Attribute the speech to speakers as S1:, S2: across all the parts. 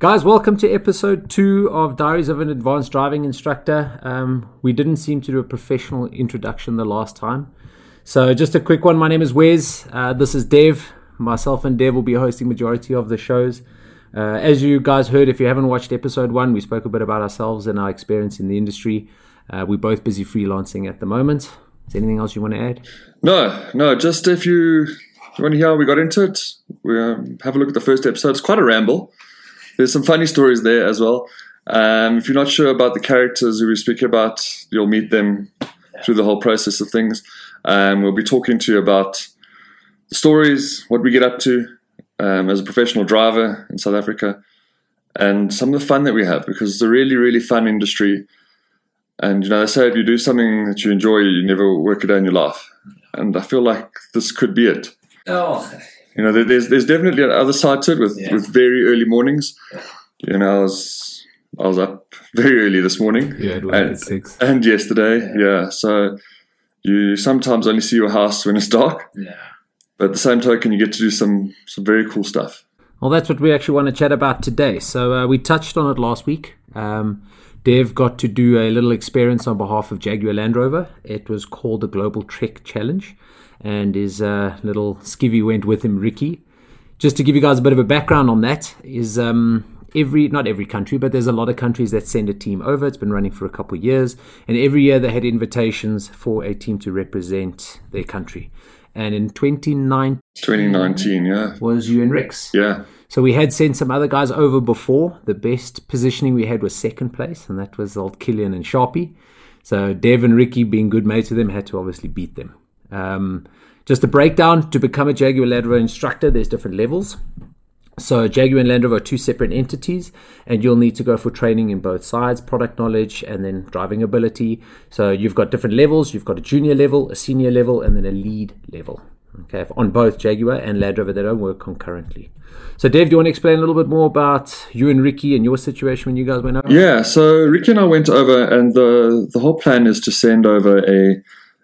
S1: Guys, welcome to episode two of Diaries of an Advanced Driving Instructor. Um, we didn't seem to do a professional introduction the last time. So, just a quick one. My name is Wez. Uh, this is Dev. Myself and Dev will be hosting majority of the shows. Uh, as you guys heard, if you haven't watched episode one, we spoke a bit about ourselves and our experience in the industry. Uh, we're both busy freelancing at the moment. Is there anything else you want to add?
S2: No, no. Just if you, you want to hear how we got into it, we um, have a look at the first episode. It's quite a ramble. There's some funny stories there as well. Um, if you're not sure about the characters who we speak about, you'll meet them through the whole process of things. Um, we'll be talking to you about the stories, what we get up to um, as a professional driver in South Africa, and some of the fun that we have because it's a really, really fun industry. And you know, they say if you do something that you enjoy, you never work a day in your life. And I feel like this could be it.
S3: Oh,
S2: You know, there's there's definitely an other side to it with,
S3: Yeah.
S2: with very early mornings. You know, I was I was up very early this morning
S1: Yeah, it was
S2: and,
S1: at six.
S2: and yesterday. Yeah. so you sometimes only see your house when it's dark,
S3: yeah.
S2: but at the same token, you get to do some some very cool stuff.
S1: Well, that's what we actually want to chat about today. So uh, we touched on it last week. Um, Dev got to do a little experience on behalf of Jaguar Land Rover. It was called the Global Trek Challenge, and his uh, little skivvy went with him, Ricky. Just to give you guys a bit of a background on that, is um, every not every country, but there's a lot of countries that send a team over. It's been running for a couple of years, and every year they had invitations for a team to represent their country. And in 2019
S2: 2019, yeah,
S1: was you and Rex.
S2: yeah,
S1: So we had sent some other guys over before. The best positioning we had was second place, and that was old Killian and Sharpie. So Dev and Ricky, being good mates with them, had to obviously beat them. Um, just a breakdown to become a Jaguar Land Rover instructor, there's different levels. So Jaguar and Land Rover are two separate entities, and you'll need to go for training in both sides, product knowledge and then driving ability. So you've got different levels. You've got a junior level, a senior level, and then a lead level. Okay, on both Jaguar and Land Rover, they don't work concurrently. So Dave, do you want to explain a little bit more about you and Ricky and your situation when you guys went over?
S2: yeah. So Ricky and I went over, and the the whole plan is to send over a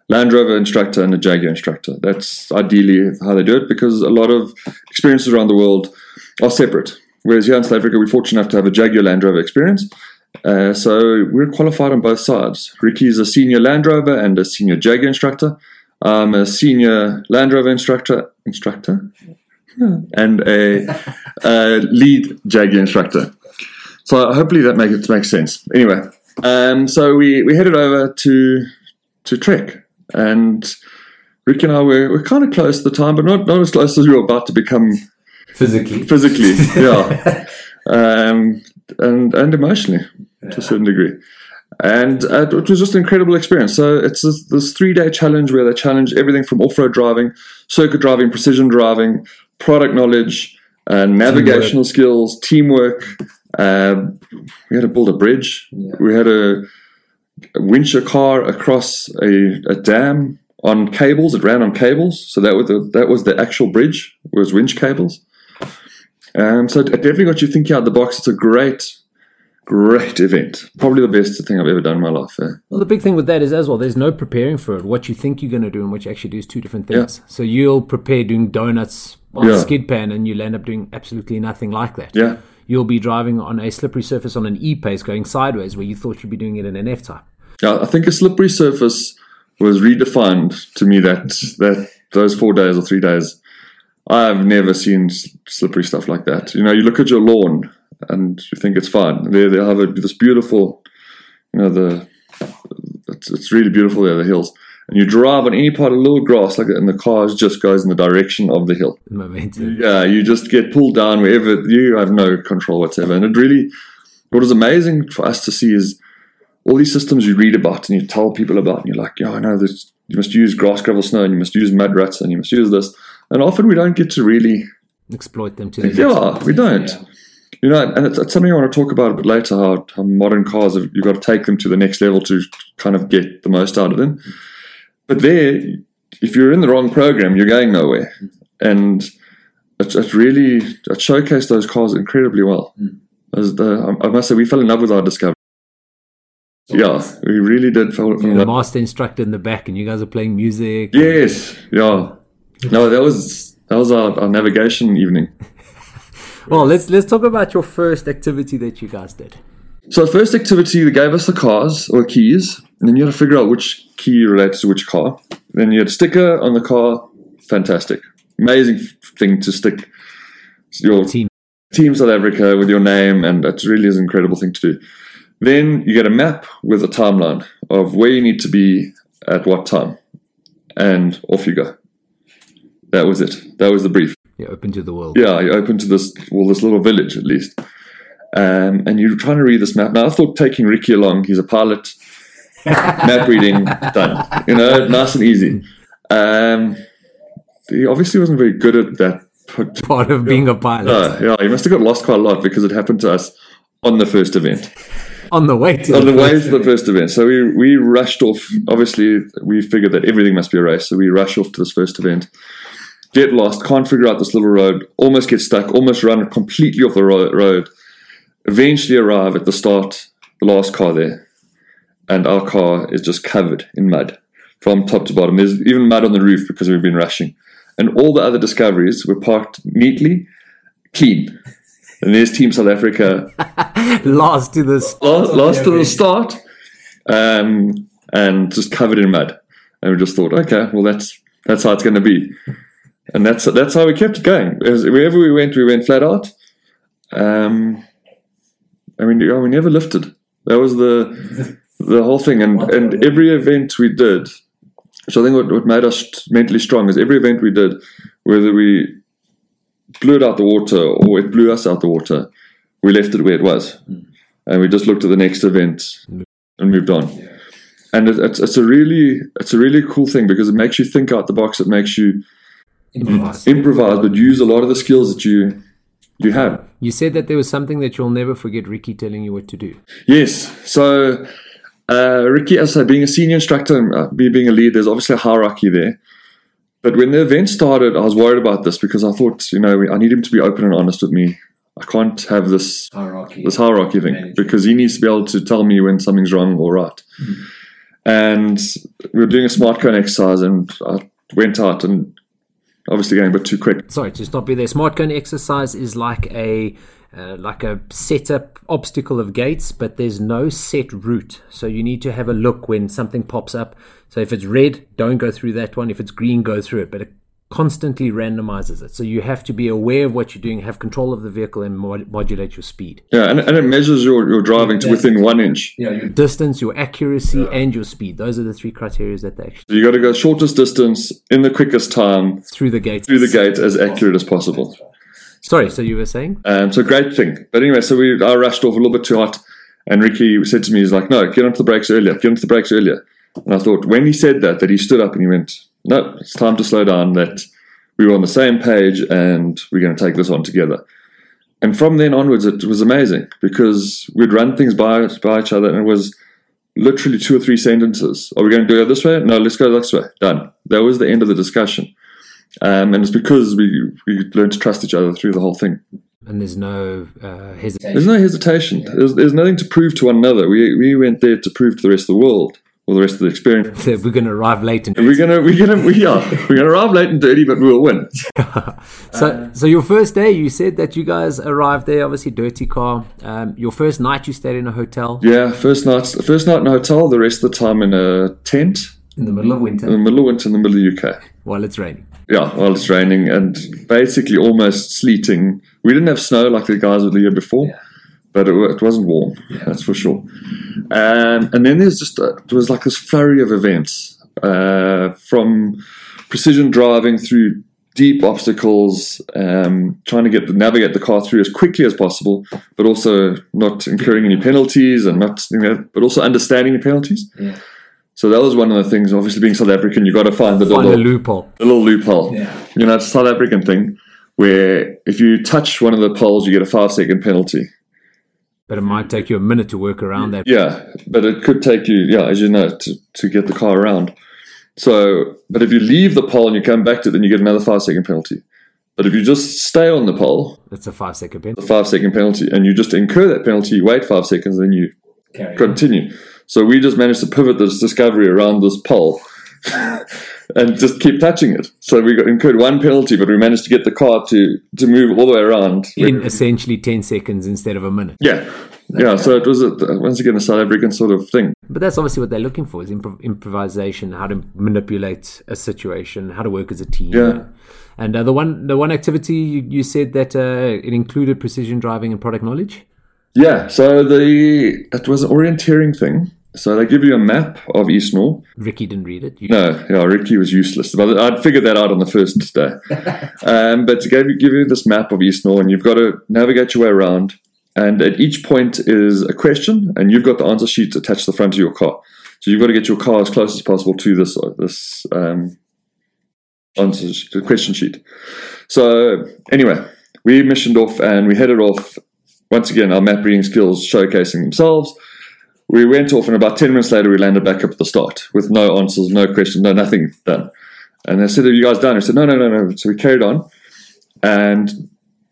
S2: Land Rover instructor and a Jaguar instructor. That's ideally how they do it because a lot of experiences around the world are separate. Whereas here in South Africa, we're fortunate enough to have a Jaguar Land Rover experience. Uh, so we're qualified on both sides. Ricky is a senior Land Rover and a senior Jaguar instructor. I'm a senior Land Rover instructor, instructor, and a, uh lead Jaguar instructor. So hopefully that make it makes sense. Anyway, um, so we, we headed over to to Trek, and Rick and I were, were kind of close at the time, but not not as close as we were about to become
S3: Physically.
S2: physically, yeah, um, and and emotionally to a certain degree. And uh, it was just an incredible experience. So it's this, this three day challenge where they challenge everything from off road driving, circuit driving, precision driving, product knowledge, uh, navigational skills, teamwork. Uh, we had to build a bridge.
S3: Yeah.
S2: We had to winch a car across a, a dam on cables. It ran on cables, so that was the, that was the actual bridge. Was winch cables. Um, so it definitely got you thinking out the box. It's a great, great event. Probably the best thing I've ever done in my life. eh?
S1: Well, the big thing with that is as well, there's no preparing for it. What you think you're going to do and what you actually do is two different things. Yeah. So you'll prepare doing donuts on
S2: Yeah.
S1: a skid pan and you'll end up doing absolutely nothing like that.
S2: Yeah,
S1: You'll be driving on a slippery surface on an E pace going sideways where you thought you'd be doing it in an F type.
S2: yeah. I think a slippery surface was redefined to me that that those four days or three days. I've never seen slippery stuff like that. You know, you look at your lawn and you think it's fine. They they have a, this beautiful, you know, the it's, it's really beautiful there, the hills. And you drive on any part of little grass like that, and the car just goes in the direction of the hill.
S1: Momentum.
S2: Yeah, you just get pulled down wherever you have no control whatsoever. And it really, what is amazing for us to see is all these systems you read about and you tell people about, and you're like, yeah, I know this. You must use grass, gravel, snow, and you must use mud ruts, and you must use this. And often we don't get to really,
S1: Exploit them to the
S2: yeah, we don't.
S3: Yeah.
S2: You know, and it's, it's something I want to talk about a bit later. How, how modern cars have you've got to take them to the next level to kind of get the most out of them. But there, if you're in the wrong program, you're going nowhere. And it, it really it showcased those cars incredibly well.
S3: Mm.
S2: As the, I must say, we fell in love with our Discovery. Yeah, we really did fall, in
S1: The
S2: love.
S1: master instructor in the back and you guys are playing music.
S2: Yes, yeah. No, that was that was our, our navigation evening.
S1: Well, let's let's talk about your first activity that you guys did.
S2: So the first activity, they gave us the cars or keys, and then you had to figure out which key relates to which car. Then you had a sticker on the car. Fantastic, amazing thing to stick your
S1: Team.
S2: Team South Africa with your name, and that really is an incredible thing to do. Then you get a map with a timeline of where you need to be at what time, and off you go. That was it. That was the brief.
S1: You're open to the world.
S2: Yeah, you open to this well, this little village at least, um, and you're trying to read this map. Now I thought taking Ricky along, he's a pilot, map reading done. You know, nice and easy. Um, he obviously wasn't very good at that.
S1: Part of being a pilot.
S2: uh, yeah, he must have got lost quite a lot because it happened to us on the first event
S1: on the way to
S2: on the way
S1: first
S2: to the first event. So we we rushed off. Obviously, we figured that everything must be a race, so we rush off to this first event. Get lost, can't figure out this little road, almost get stuck, almost run completely off the ro- road. Eventually arrive at the start, the last car there, and our car is just covered in mud from top to bottom. There's even mud on the roof because we've been rushing, and all the other discoveries were parked neatly, clean. And there's Team South Africa
S1: last to this.
S2: last, last to the start, um, and just covered in mud. And we just thought, okay, well that's that's how it's going to be, and that's that's how we kept it going. As, wherever we went, we went flat out. Um, I mean, we never lifted. That was the the whole thing, and and every event we did. So I think what, what made us mentally strong is every event we did, whether we blew it out the water or it blew us out the water, we left it where it was, and we just looked at the next event and moved on. And it, it's it's a really it's a really cool thing because it makes you think out the box. It makes you
S1: Improvise.
S2: improvise, but use a lot of the skills that you you have.
S1: You said that there was something that you'll never forget Ricky telling you what to do.
S2: Yes. So, uh, Ricky, as I being a senior instructor and uh, me being a lead, there's obviously a hierarchy there. But when the event started, I was worried about this because I thought, you know, I need him to be open and honest with me. I can't have this
S3: hierarchy.
S2: this hierarchy thing because he needs to be able to tell me when something's wrong or right. And we were doing a smart cone exercise, and I went out and obviously going a bit too quick.
S1: Sorry to stop you there. Smart cone exercise is like a uh, like a set up obstacle of gates, but there's no set route. So you need to have a look when something pops up. So if it's red, don't go through that one. If it's green, go through it. But it constantly randomizes it. So you have to be aware of what you're doing, have control of the vehicle, and mod- modulate your speed.
S2: Yeah, and, and it measures your, your driving to within one inch.
S3: Yeah, you
S1: Distance, your accuracy, and your speed. Those are the three criteria that they actually
S2: So you got to go shortest distance in the quickest time
S1: through the gates.
S2: through the gate as accurate as possible.
S1: Sorry, so you were saying?
S2: Um, so great thing. But anyway, so we I rushed off a little bit too hot, and Ricky said to me, "He's like, no, get onto the brakes earlier. Get onto the brakes earlier." And I thought when he said that, that he stood up and he went, "No, it's time to slow down. That we were on the same page, and we're going to take this on together." And from then onwards, it was amazing because we'd run things by by each other, and it was literally two or three sentences. Are we going to do it this way? No, let's go this way. Done. That was the end of the discussion. Um, and it's because we, we learned to trust each other through the whole thing.
S1: And there's no uh, hesitation.
S2: There's no hesitation. There's, there's nothing to prove to one another. We, we went there to prove to the rest of the world or the rest of the experience.
S1: We're going to arrive late. And
S2: We're gonna we're gonna we are we're gonna arrive late and dirty, but we'll win.
S1: so, so your first day, you said that you guys arrived there, obviously dirty car. Um, your first night, you stayed in a hotel
S2: Yeah, first night first night in a hotel. The rest of the time in a tent
S3: in the middle of winter.
S2: in the middle of winter in the middle of the UK.
S1: while it's raining.
S2: Yeah, while it's raining and basically almost sleeting. We didn't have snow like the guys with the year before,
S3: Yeah.
S2: But it, it wasn't warm. That's for sure. Um, and then there's just a, there was like this flurry of events uh, from precision driving through deep obstacles, um, trying to get the, navigate the car through as quickly as possible, but also not incurring any penalties and not you know, but also understanding the penalties.
S3: Yeah.
S2: So that was one of the things. Obviously, being South African, you got to find the
S1: Find a
S2: little,
S1: loophole.
S2: the little loophole.
S3: Yeah.
S2: You know, it's a South African thing where if you touch one of the poles, you get a five second penalty.
S1: But it might take you a minute to work around that.
S2: Yeah, but it could take you, yeah, as you know, to, to get the car around. So, but if you leave the pole and you come back to it, then you get another five second penalty. But if you just stay on the pole,
S1: That's a five second penalty.
S2: A five second penalty, and you just incur that penalty, you wait five seconds, then you
S3: Carry on.
S2: continue. So we just managed to pivot this discovery around this pole. and just keep touching it. So we got incurred one penalty, but we managed to get the car to to move all the way around.
S1: In essentially 10 seconds instead of a minute.
S2: Yeah, yeah. So it was a, once again a South African sort of thing.
S1: But that's obviously what they're looking for is improv- improvisation, how to manipulate a situation, how to work as a team.
S2: Yeah.
S1: And uh, the one the one activity you, you said that uh, it included precision driving and product knowledge.
S2: Yeah. So the it was an orienteering thing. So they give you a map of Eastnor.
S1: Ricky didn't read it. You,
S2: No, yeah, Ricky was useless. But I'd figured that out on the first day. um, but to give you, give you this map of Eastnor, and you've got to navigate your way around. And at each point is a question, and you've got the answer sheet attached to the front of your car. So you've got to get your car as close as possible to this this um, answer sheet, question sheet. So anyway, we missioned off and we headed off. Once again, our map reading skills showcasing themselves. We went off, and about 10 minutes later, we landed back up at the start with no answers, no questions, no nothing done. And they said, Are you guys done? We said, No, no, no, no. So we carried on. And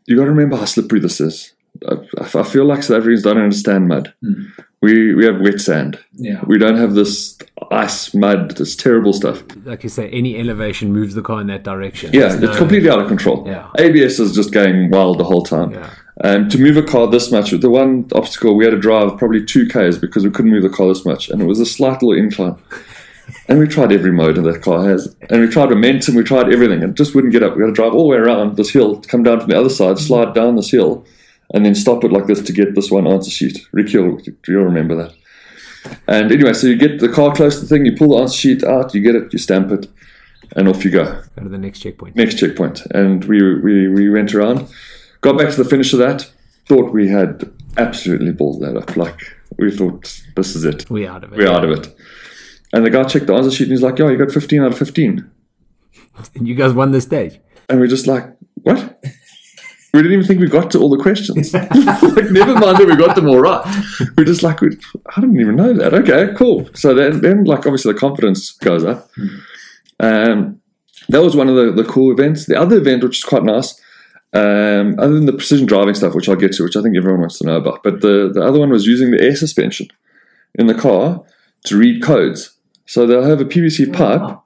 S2: you got to remember how slippery this is. I, I feel like South Africans don't understand mud. Hmm. We, we have wet sand.
S3: Yeah.
S2: We don't have this ice, mud, this terrible stuff.
S1: like you say, any elevation moves the car in that direction.
S2: Yeah,
S1: There's
S2: it's
S1: no-
S2: completely out of control.
S1: Yeah.
S2: ABS is just going wild the whole time.
S1: Yeah.
S2: Um, to move a car this much, the one obstacle we had to drive probably two k's because we couldn't move the car this much, and it was a slight little incline. And we tried every mode that car has, and we tried momentum, we tried everything, and it just wouldn't get up. We had to drive all the way around this hill, come down from the other side, slide down this hill, and then stop it like this to get this one answer sheet. Ricky, you'll, you'll remember that. And anyway, so you get the car close to the thing, you pull the answer sheet out, you get it, you stamp it, and off you go
S1: Go to the next checkpoint.
S2: next checkpoint, and we, we we went around, got back to the finish of that. Thought we had absolutely balled that up. Like we thought, this is it.
S1: We're out of it.
S2: We're out of it. And the guy checked the answer sheet, and he's like, "Yo, you got 15 out of 15."
S1: And you guys won the stage.
S2: And we're just like, "What?" We didn't even think we got to all the questions. like, never mind that we got them all right. We're just like, we, I didn't even know that. Okay, cool. So then, then like, obviously, the confidence goes up. Um, that was one of the, the cool events. The other event, which is quite nice, um, other than the precision driving stuff, which I'll get to, which I think everyone wants to know about, but the, the other one was using the air suspension in the car to read codes. So they'll have a PVC pipe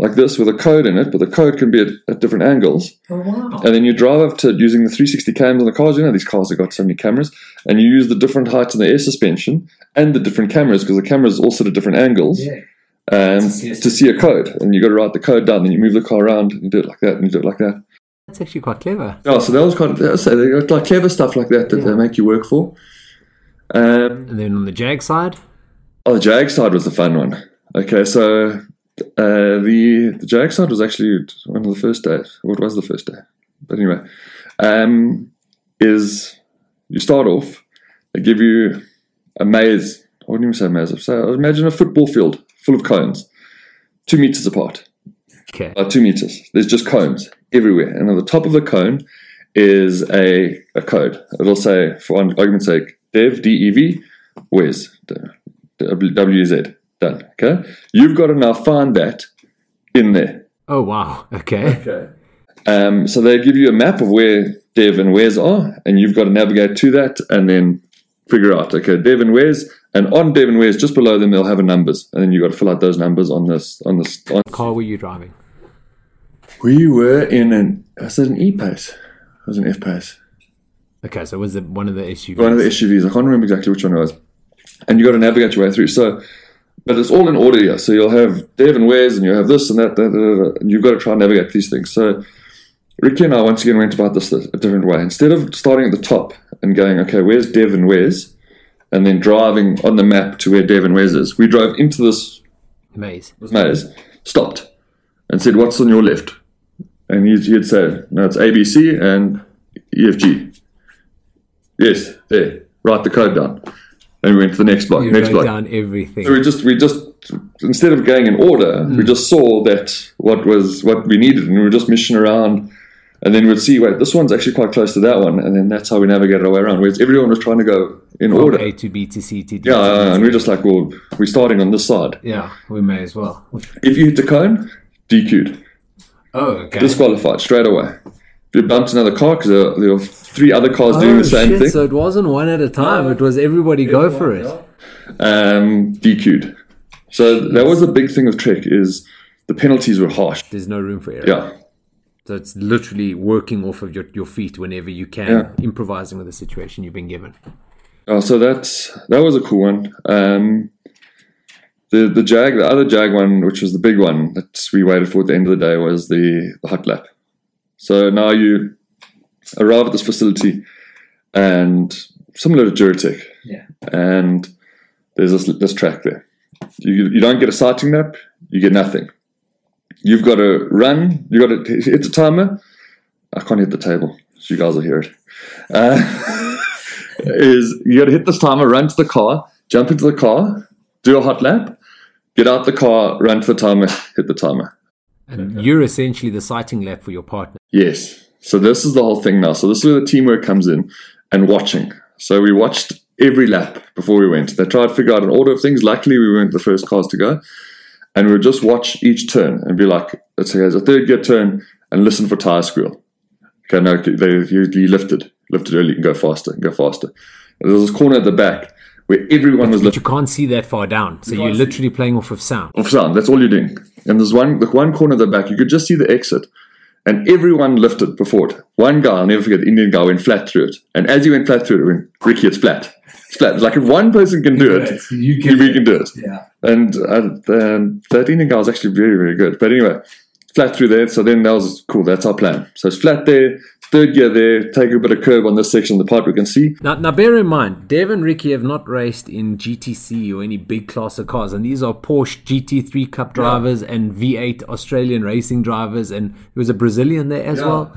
S2: like this with a code in it, but the code can be at, at different angles.
S3: Oh, wow.
S2: And then you drive up to using the 360 cams on the cars. You know, these cars have got so many cameras. And you use the different heights in the air suspension and the different cameras because the cameras are also at different angles
S3: Yeah.
S2: um,
S3: To see a-
S2: to see a code. And you got to write the code down. Then you move the car around and you do it like that and you do it like that.
S1: That's actually quite clever.
S2: Oh, so that was quite, so they got like clever stuff like that that they make you work for. Um,
S1: And then on the Jag side,
S2: Oh, the Jag side was the fun one. Okay, so uh, the the Jag side was actually one of the first days. What was the first day? But anyway, um, is you start off. They give you a maze. I wouldn't even say maze. So imagine a football field full of cones, two meters apart.
S1: okay.
S2: About two meters. There's just cones everywhere, and on the top of the cone is a a code. It'll say, for argument's sake, Dev D E V, Wez W W Z done. Okay, you've got to now find that in there.
S1: Oh, wow. Okay.
S2: Okay. Um, so they give you a map of where Dev and Wez are, and you've got to navigate to that, and then figure out okay, Dev and Wez, and on Dev and Wez, just below them, they'll have a numbers, and then you have got to fill out those numbers on this on this on
S1: What car were you driving?
S2: We were in an was it an E pace? It was an F pace.
S1: Okay, so was it one of the SUVs?
S2: One of the SUVs. I can't remember exactly which one it was. And you got to navigate your way through. So, but it's all in order here. So you'll have Dev and Wez, and you'll have this and that, that, that, that, and you've got to try and navigate these things. So Ricky and I once again went about this a different way. Instead of starting at the top and going, okay, where's Dev and Wez, and then driving on the map to where Dev and Wez is, we drove into this
S1: Maze.
S2: maze, stopped, and said, "What's on your left?" And he'd, he'd say, "No, it's ABC and EFG." Yes, there. Write the code down. And we went to the next block.
S1: You
S2: next block.
S1: down everything.
S2: So we just we just instead of going in order, mm. we just saw that what was what we needed, and we were just mission around. And then we'd see, wait, this one's actually quite close to that one, and then that's how we navigated our way around. Whereas everyone was trying to go in
S1: From
S2: order.
S1: A to B to C to D.
S2: Yeah,
S1: to
S2: yeah, and we're just like, well, we're starting on this side.
S1: yeah, we may as well.
S2: If you hit the cone, DQ'd.
S1: Oh, okay.
S2: disqualified straight away. If you bumped another car because there, there were three other cars doing
S1: Oh,
S2: the same
S1: shit,
S2: thing,
S1: So it wasn't one at a time. It was everybody go for it.
S2: um, DQ'd. So that was the big thing with Trek is the penalties were harsh.
S1: There's no room for error.
S2: Yeah,
S1: So it's literally working off of your, your feet whenever you can,
S2: Yeah.
S1: improvising with the situation you've been given.
S2: Oh, so that's that was a cool one. Um, the the jag, the other jag one, which was the big one that we waited for at the end of the day, was the, the hot lap. So now you arrive at this facility, and similar to Gerotek,
S1: Yeah.
S2: and there's this this track there. You you don't get a sighting map, you get nothing. You've got to run. You got to hit the timer. I can't hit the table. So you guys will hear it. Uh, is you got to hit this timer, run to the car, jump into the car, do a hot lap, get out the car, run to the timer, hit the timer.
S1: And you're essentially the sighting lap for your partner.
S2: Yes. So this is the whole thing now. So this is where the teamwork comes in and watching. So we watched every lap before we went. They tried to figure out an order of things. Luckily, we weren't the first cars to go. And we would just watch each turn and be like, let's say there's a third gear turn and listen for tire squeal. Okay, no, they, you, you lifted. Lifted early, you can go faster, go faster. And there's this corner at the back where everyone was
S1: But
S2: lifting
S1: you can't see that far down. So you're literally playing off of sound.
S2: of sound. That's all you're doing. And there's one, the one corner at the back, you could just see the exit. And everyone lifted before it. One guy, I'll never forget, the Indian guy went flat through it. And as he went flat through it, it went, Ricky, it's flat. It's flat. Like if one person can do it,
S3: you
S2: we can do it.
S3: Yeah.
S2: And uh, um, that Indian guy was actually very, very good. But anyway, flat through there. So then that was cool. That's our plan. So it's flat there, third gear there, take a bit of curb on this section of the pipe, we can see.
S1: Now, now bear in mind, Dave and Ricky have not raced in GTC or any big class of cars, and these are Porsche GT3 Cup drivers and V8 Australian racing drivers, and there was a Brazilian there as well.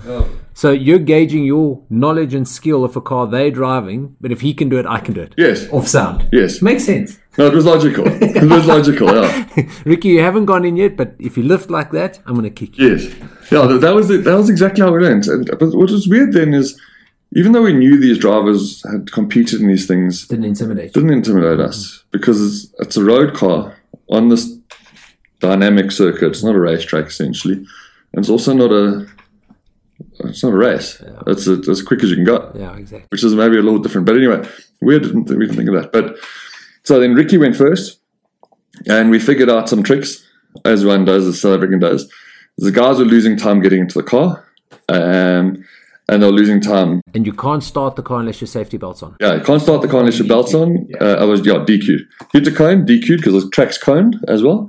S1: So you're gauging your knowledge and skill of a car they're driving, but if he can do it, I can do it.
S2: Yes.
S1: Off sound.
S2: Yes.
S1: Makes sense.
S2: No, it was logical. it was logical, yeah.
S1: Ricky, you haven't gone in yet, but if you lift like that, I'm going to kick you.
S2: Yes, yeah, that, that was it. That was exactly how we went. And but what was weird then is, even though we knew these drivers had competed in these things,
S1: Didn't intimidate.
S2: didn't intimidate us mm-hmm. because it's, it's a road car on this dynamic circuit. It's not a racetrack essentially, and it's also not a. It's not a race. It's a, as quick as you can go
S1: Yeah, exactly.
S2: which is maybe a little different. But anyway, we didn't we didn't think of that. But so then Ricky went first, and we figured out some tricks, as one does, as South African does. The guys were losing time getting into the car, um, and they were losing time.
S1: And you can't start the car unless your safety belt's on.
S2: Yeah, you can't start the car unless your belt's on. Uh, I was yeah DQ'd. Hit the cone, DQ'd because the track's coned as well.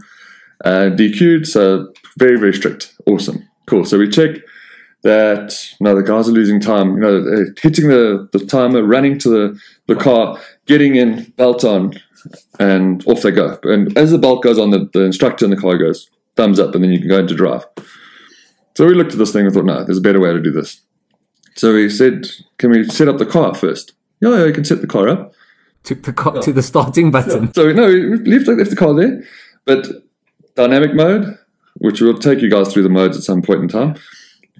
S2: Uh, DQ'd, so very very strict. Awesome, cool. So we check that no, the guys are losing time. You know, they're hitting the, the timer, running to the, the car, getting in, belt on, and off they go. And as the belt goes on, the, the instructor in the car goes thumbs up, and then you can go into drive. So we looked at this thing and thought, no, there's a better way to do this. So we said, can we set up the car first? Yeah, yeah, you can set the car up.
S1: Took the car to the starting button.
S2: So no, we left, left the car there, but dynamic mode, which we'll take you guys through the modes at some point in time.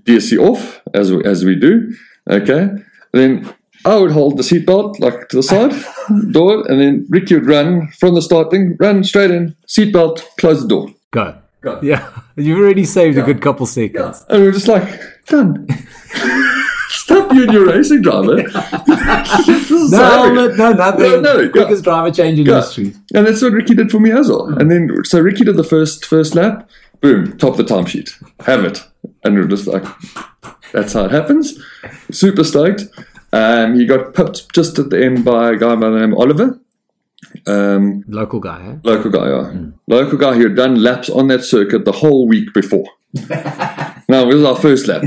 S2: DSC off as we, as we do. Okay, then I would hold the seatbelt like to the side door, and then Ricky would run from the starting, run straight in, seatbelt, close the door,
S1: Go. Go. Yeah, you've already saved a good couple seconds.
S2: and we we're just like done. Stop you and your racing driver. This
S1: No helmet, no nothing.
S2: No, no, yeah.
S1: Quickest driver change in
S2: Yeah.
S1: history.
S2: And that's what Ricky did for me as well. And hmm. then so Ricky did the first first lap, boom, top the timesheet. Have it. And we're just like that's how it happens. Super stoked. Um, he got pipped just at the end by a guy by the name of Oliver. Um,
S1: Local guy, eh?
S2: local guy, yeah. Local guy who had done laps on that circuit the whole week before. now, this was our first lap.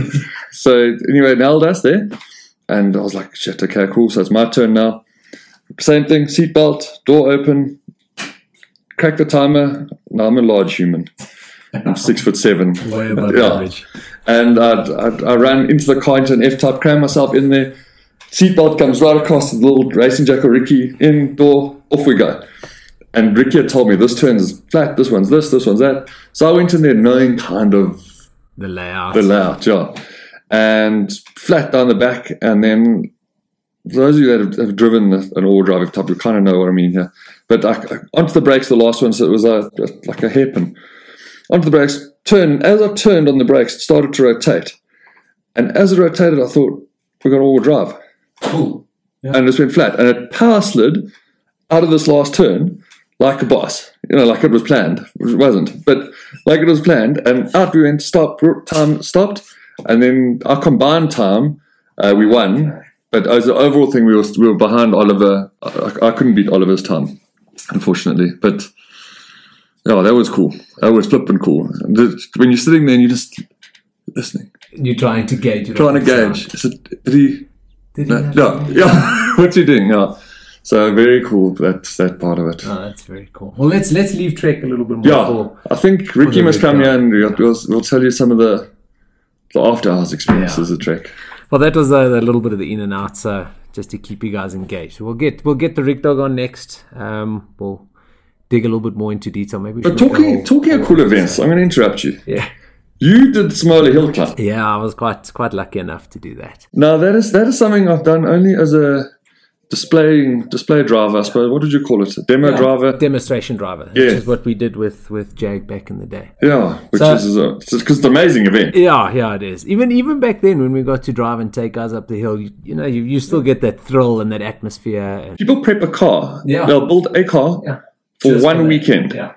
S2: So, anyway, nailed us there. And I was like, shit, okay, cool. So it's my turn now. Same thing, seatbelt, door open, crack the timer. Now I'm a large human. I'm six foot seven.
S1: Way above
S2: Yeah.
S1: average.
S2: And I'd, I'd, I ran into the car into an F type, cram myself in there. Seatbelt comes right across the little racing jacket, Ricky, in, door, off we go. And Ricky had told me this turn's flat, this one's this, this one's that. So I went in there knowing kind of
S1: The layout.
S2: the layout, yeah. And flat down the back, and then for those of you that have, have driven an all driving type, you kind of know what I mean here. But I, onto the brakes, the last one, so it was a, like a hairpin. Onto the brakes, turn. As I turned on the brakes, it started to rotate. And as it rotated, I thought, we're going to all drive.
S3: Cool.
S2: And it just went flat. And it power slid out of this last turn, like a boss, you know, like it was planned. It wasn't, but like it was planned. And out we went, stop, time stopped. And then our combined time, uh, we won. But as an overall thing, we were, we were behind Oliver. I, I couldn't beat Oliver's time, unfortunately. But yeah, that was cool. That was flipping cool. When you're sitting there and you're just listening.
S1: You're trying to gauge.
S2: Trying to gauge. Is it, did he?
S1: Did
S2: No, yeah, yeah. What's he doing? Yeah. So very cool. That's that part of it.
S1: Oh, that's very cool. Well, let's let's leave Trek a little bit more.
S2: Yeah,
S1: for-
S2: I think Ricky must come here and we'll, we'll, we'll tell you some of the the after hours experiences at Trek.
S1: Well, that was a, a little bit of the in and out, so just to keep you guys engaged. We'll get we'll get the Rick Dog on next. Um, we'll dig a little bit more into detail. Maybe. we
S2: But
S1: should make a
S2: talking talking of cool events, I'm going to interrupt you.
S1: Yeah,
S2: You did Simola Hill Climb.
S1: yeah, I was quite quite lucky enough to do that.
S2: Now that is that is something I've done only as a displaying display driver. I suppose. What did you call it? A demo driver.
S1: demonstration driver,
S2: Yeah.
S1: which is what we did with with Jag back in the day.
S2: Yeah, which
S1: So-
S2: is because it's an amazing event.
S1: Yeah, yeah, it is. Even even back then, when we got to drive and take guys up the hill, you, you know, you, you still get that thrill and that atmosphere. And,
S2: People prep a car.
S1: Yeah.
S2: They'll build a car
S1: Yeah.
S2: For
S1: Just
S2: one
S1: for
S2: weekend,
S1: yeah,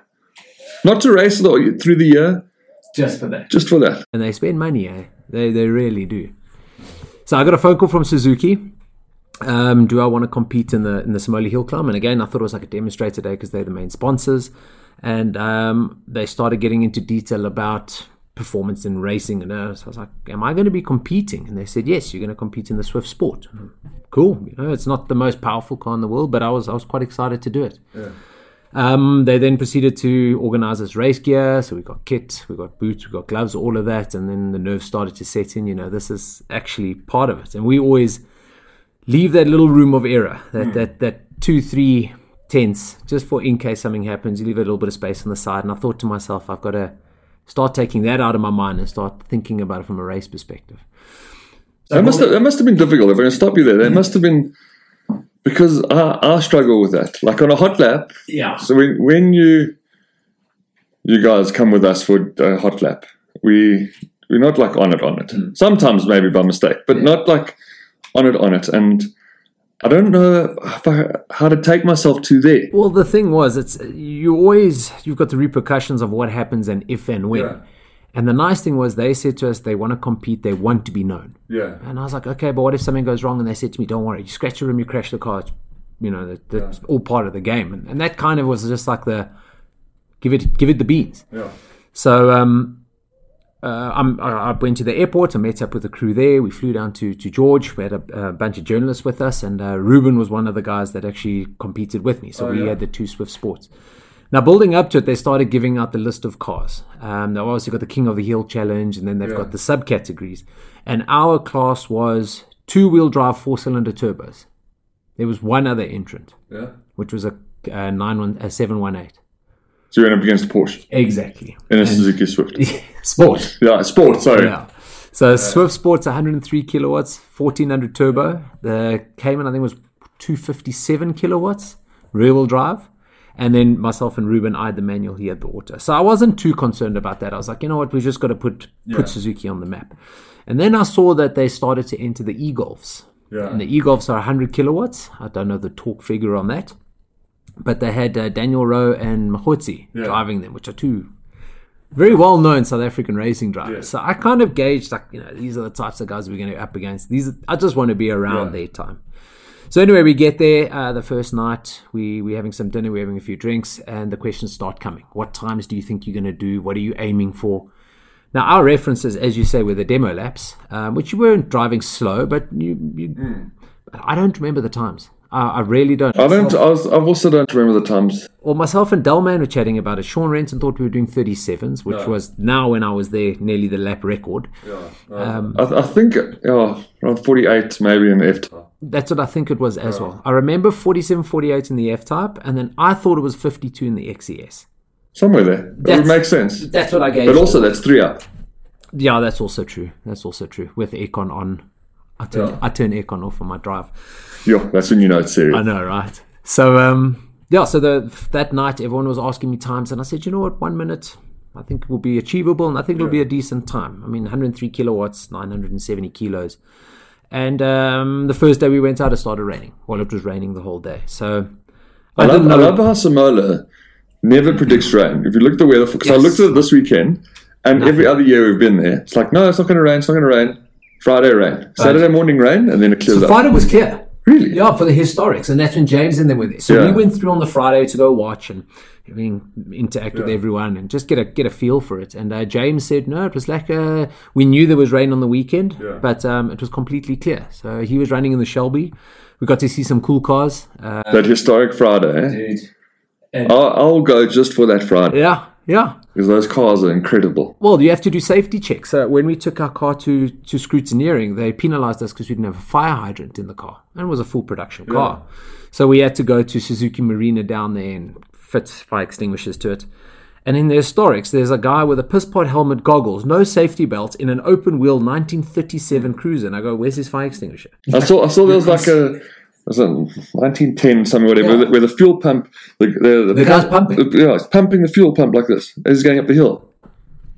S2: not to race the, through the year,
S1: just for that.
S2: just for that.
S1: and they spend money, eh? They they really do. So I got a phone call from Suzuki. Um, do I want to compete in the in the Simola Hill Climb? And again, I thought it was like a demonstrator day because they're the main sponsors, and um, they started getting into detail about performance in racing. And uh, so I was like, "Am I going to be competing?" And they said, "Yes, you're going to compete in the Swift Sport." Cool. You know, it's not the most powerful car in the world, but I was I was quite excited to do it. Um, they then proceeded to organize this race gear. So we got kit, we got boots, we got gloves, all of that. And then the nerves started to set in. You know, this is actually part of it. And we always leave that little room of error, that, that, that two, three tenths, just for in case something happens. You leave a little bit of space on the side. And I thought to myself, I've got to start taking that out of my mind and start thinking about it from a race perspective.
S2: That must have, that must have been difficult. If I'm going to stop you there, that must have been because I, I struggle with that. Like on a hot lap.
S1: Yeah.
S2: So when when you you guys come with us for a hot lap, we we're not like on it on it. Hmm. Sometimes maybe by mistake, but not like on it on it. And I don't know if I, how to take myself to there.
S1: Well, the thing was, it's you always you've got the repercussions of what happens and if and when.
S2: Yeah.
S1: And the nice thing was, they said to us they want to compete, they want to be known.
S2: Yeah.
S1: And I was like, okay, but what if something goes wrong? And they said to me, don't worry, you scratch your rim, you crash the car. It's, you know, that, that's all part of the game. And, and that kind of was just like the give it give it the beans.
S2: Yeah.
S1: So um, uh, I'm, I I went to the airport. I met up with the crew there. We flew down to, to George. We had a, a bunch of journalists with us, and uh, Ruben was one of the guys that actually competed with me. So we
S2: yeah.
S1: had the two Swift Sports. Now, building up to it, they started giving out the list of cars. Um, they've obviously got the King of the Hill Challenge, and then they've got the subcategories. And our class was two wheel drive, four cylinder turbos. There was one other entrant,
S2: Yeah.
S1: which was a, a, nine one, a 718.
S2: So you went up against Porsche
S1: Exactly.
S2: and a Suzuki Swift.
S1: Sport.
S2: Yeah, sport. Sorry.
S1: Yeah. So Swift Sport's 103 kilowatts, 1400 turbo. The Cayman I think was 257 kilowatts, rear wheel drive. And then myself and Ruben, I had the manual, he had the auto. So I wasn't too concerned about that. I was like, you know what, We've just got to put put Suzuki on the map. And then I saw that they started to enter the e-golfs.
S2: Yeah.
S1: And the e-golfs are 100 kilowatts. I don't know the torque figure on that. But they had uh, Daniel Rowe and Mahotsi driving them, which are two very well known South African racing drivers. So I kind of gauged like, you know, these are the types of guys we're going to up against. These I just want to be around
S2: Yeah.
S1: their time. So anyway, we get there uh, the first night. We we're having some dinner, we're having a few drinks, and the questions start coming. What times do you think you're going to do? What are you aiming for? Now our references, as you say, were the demo laps, um, which you weren't driving slow, but you, you I don't remember the times. Uh, I really don't.
S2: I don't. I, was, I also don't remember the times.
S1: Well, myself and Delman were chatting about it. Sean Renton thought we were doing 37s, which was now when I was there nearly the lap record.
S2: I, I think yeah, around forty-eight, maybe in the F.
S1: That's what I think it was as well. I remember 47, 48 in the F type, and then I thought it was 52 in the XES.
S2: Somewhere there. That would make sense.
S1: That's what I gave.
S2: But also, that's three up.
S1: yeah, that's also true. That's also true. With aircon on, I turn I turn aircon off on my drive.
S2: Yeah, that's when you know it's serious.
S1: I know, right? So, um, yeah. So the that night, everyone was asking me times, and I said, you know what, one minute, I think will be achievable, and I think it'll be a decent time. I mean, 103 kilowatts, 970 kilos, and um, the first day we went out, it started raining. Well, it was raining the whole day, so.
S2: I, love,
S1: didn't
S2: I love how Simola never predicts rain. If you look at the weather, because I looked at it this weekend, and every other year we've been there, it's like, no, it's not going to rain, it's not going to rain. Friday rain, Saturday morning rain, and then it clears
S1: The
S2: up.
S1: Friday was clear.
S2: Really?
S1: Yeah, for the historics, and that's when James and them were there. So
S2: Yeah.
S1: we went through on the Friday to go watch and I mean, interact with everyone and just get a get a feel for it. And uh, James said, no, it was like uh, we knew there was rain on the weekend, but um, it was completely clear. So he was running in the Shelby. We got to see some cool cars. Uh,
S2: That historic Friday. I'll, I'll go just for that Friday
S1: yeah, yeah.
S2: Because those cars are incredible.
S1: Well, you have to do safety checks. So when we took our car to to scrutineering, they penalised us because we didn't have a fire hydrant in the car, and it was a full production car. So we had to go to Suzuki Marina down there and fit fire extinguishers to it. And in the historics, there's a guy with a piss pot helmet, goggles, no safety belt, in an open wheel 1937 Cruiser. And I go, "Where's his fire extinguisher?"
S2: I saw I saw there was like a was it 1910 something whatever where, the, where the fuel pump the the, the,
S1: The guy's pumping.
S2: yeah it's pumping the fuel pump like this as he's going up the hill.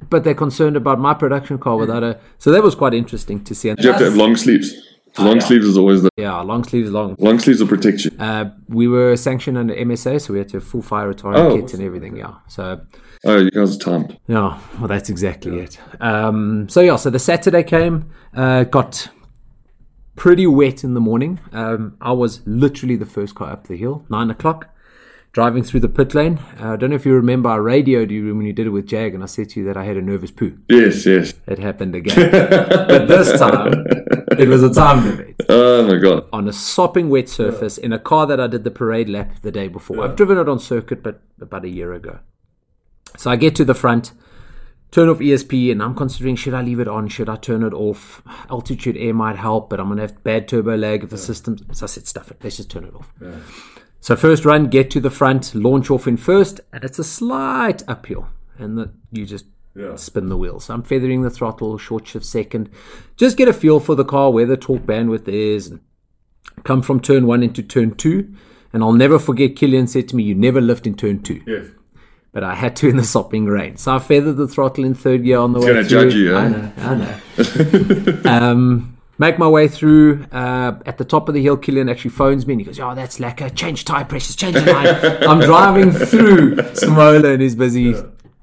S1: But they're concerned about my production car without a. So that was quite interesting to see.
S2: You have to have long sleeves.
S1: Oh,
S2: long sleeves is always the
S1: Yeah, long sleeves, long.
S2: long sleeves will protect you.
S1: Uh, we were sanctioned under MSA, so we had to have full fire retardant
S2: Oh.
S1: kit and everything. Yeah, so
S2: Oh, you guys are timed.
S1: Yeah, well, that's exactly it. Um, so yeah, so the Saturday came, uh, got pretty wet in the morning. Um, I was literally the first car up the hill, nine o'clock, driving through the pit lane. Uh, I don't know if you remember, I radioed you when you did it with Jag, and I said to you that I had a nervous poo.
S2: Yes, yes.
S1: It happened again, but this time it was a time event
S2: Oh my god.
S1: on a sopping wet surface in a car that I did the parade lap the day before. I've driven it on circuit, but about a year ago. So I get to the front, turn off ESP, and I'm considering should I leave it on? Should I turn it off? Altitude air might help, but I'm gonna have bad turbo lag if the system. So I said, stuff it. Let's just turn it off. So first run, get to the front, launch off in first, and it's a slight uphill, and the, you just spin the wheels. So I'm feathering the throttle, short shift second, just get a feel for the car, where the torque bandwidth is, and come from turn one into turn two. And I'll never forget, Killian said to me, "You never lift in turn two.
S2: Yes.
S1: But I had to in the sopping rain. So I feathered the throttle in third gear on the way
S2: gonna
S1: through.
S2: judge you?
S1: I know, I know. um, make my way through. Uh, at the top of the hill, Killian actually phones me and he goes, Oh, that's lacquer. Change tire pressures, change the line. I'm driving through Simola and he's busy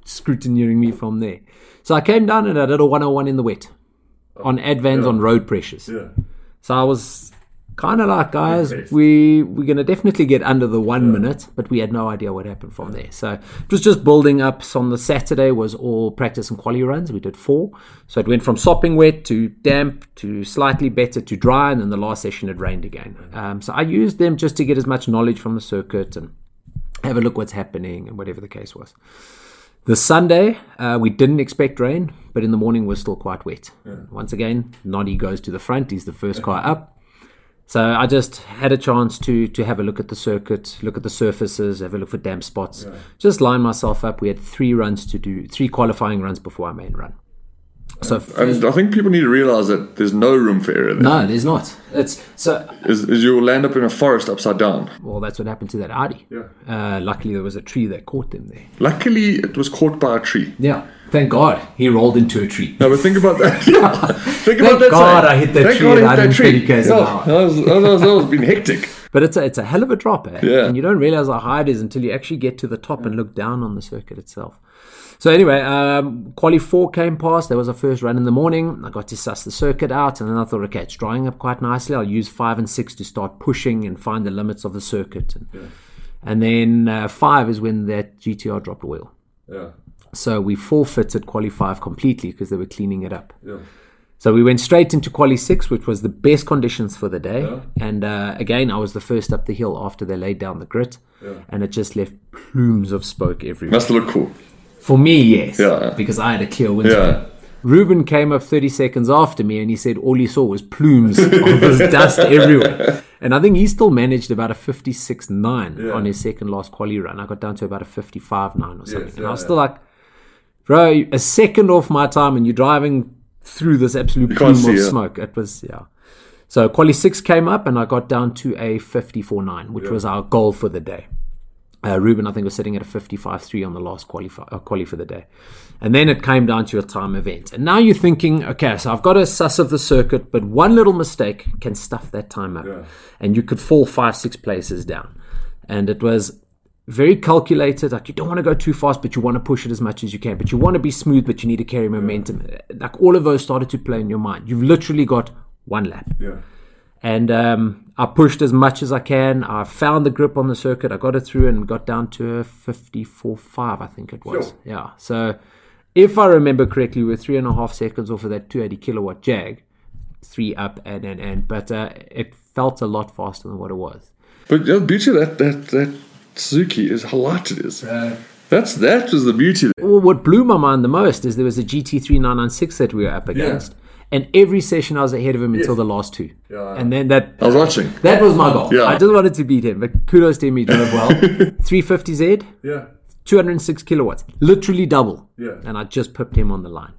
S1: scrutineering me from there. So I came down and I did a 101 in the wet on advans on road pressures.
S2: Yeah.
S1: So I was kind of like, guys, we we're gonna definitely get under the one minute, but we had no idea what happened from there. So it was just building up. So on the Saturday was all practice and quality runs. We did four. So it went from sopping wet to damp to slightly better to dry, and then the last session it rained again. Um, so I used them just to get as much knowledge from the circuit and have a look what's happening and whatever the case was. The Sunday, uh, we didn't expect rain, but in the morning was still quite wet. Once again, Noddy goes to the front. He's the first car up. So I just had a chance to to have a look at the circuit, look at the surfaces, have a look for damp spots. Just line myself up. We had three runs to do, three qualifying runs before our main run. So
S2: And I think people need to realize that there's no room for error there.
S1: no, there's not. It's so
S2: Is, is you'll land up in a forest upside down.
S1: well. That's what happened to that Audi.
S2: Yeah.
S1: Uh, luckily, there was a tree that caught them there.
S2: Luckily, it was caught by a tree.
S1: Yeah. Thank God he rolled into a tree.
S2: No, but think about that. think about that.
S1: Thank
S2: that.
S1: God
S2: saying.
S1: I hit that
S2: Thank
S1: tree
S2: God
S1: at
S2: I hit that
S1: 130 k's an
S2: Yeah,
S1: hour.
S2: That was, that was, that was been hectic.
S1: But it's a, it's a hell of a drop, eh?
S2: Yeah.
S1: And you don't realize how high it is until you actually get to the top and look down on the circuit itself. So anyway, um, quali four came past. There was a first run in the morning. I got to suss the circuit out, and then I thought, okay, it's drying up quite nicely. I'll use five and six to start pushing and find the limits of the circuit. And, and then uh, five is when that GTR dropped oil.
S2: Yeah.
S1: So we forfeited quali five completely because they were cleaning it up. So we went straight into quali six, which was the best conditions for the day. And uh, again, I was the first up the hill after they laid down the grit, and it just left plumes of smoke everywhere.
S2: Must look cool.
S1: For me, yes,
S2: Yeah.
S1: because I had a clear windscreen.
S2: Yeah.
S1: Ruben came up 30 seconds after me and he said all he saw was plumes of dust everywhere. And I think he still managed about a fifty-six 56.9 on his second last quali run. I got down to about a 55.9 or something. and I was still like, bro, a second off my time and you're driving through this absolute plume of
S2: it.
S1: smoke. It was, yeah. So quali 6 came up and I got down to a 54.9, which was our goal for the day. Uh, Ruben, I think, was sitting at a 55.3 on the last qualify, uh, quali for the day. And then it came down to a time event. And now you're thinking, okay, so I've got a suss of the circuit, but one little mistake can stuff that time up. And you could fall five, six places down. and it was very calculated. Like you don't want to go too fast, but you want to push it as much as you can. But you want to be smooth, but you need to carry momentum. Like all of those started to play in your mind. You've literally got one lap.
S2: Yeah.
S1: And um, I pushed as much as I can. I found the grip on the circuit. I got it through and got down to a 54.5, I think it was.
S2: Sure.
S1: Yeah. So if I remember correctly, we we're three and a half seconds off of that 280 kilowatt Jag, three up and and and. But uh, it felt a lot faster than what it was.
S2: But the beauty that that that Suzuki is how light it is. That's that was the beauty.
S1: Well, what blew my mind the most is there was a GT3996 that we were up against. And every session I was ahead of him until the last two.
S2: Yeah.
S1: And then that
S2: I was watching.
S1: that was my goal.
S2: Yeah.
S1: I just wanted to beat him, but kudos to him, he did it well. 350Z,
S2: Yeah.
S1: 206 kilowatts, literally double.
S2: Yeah.
S1: And I just pipped him on the line.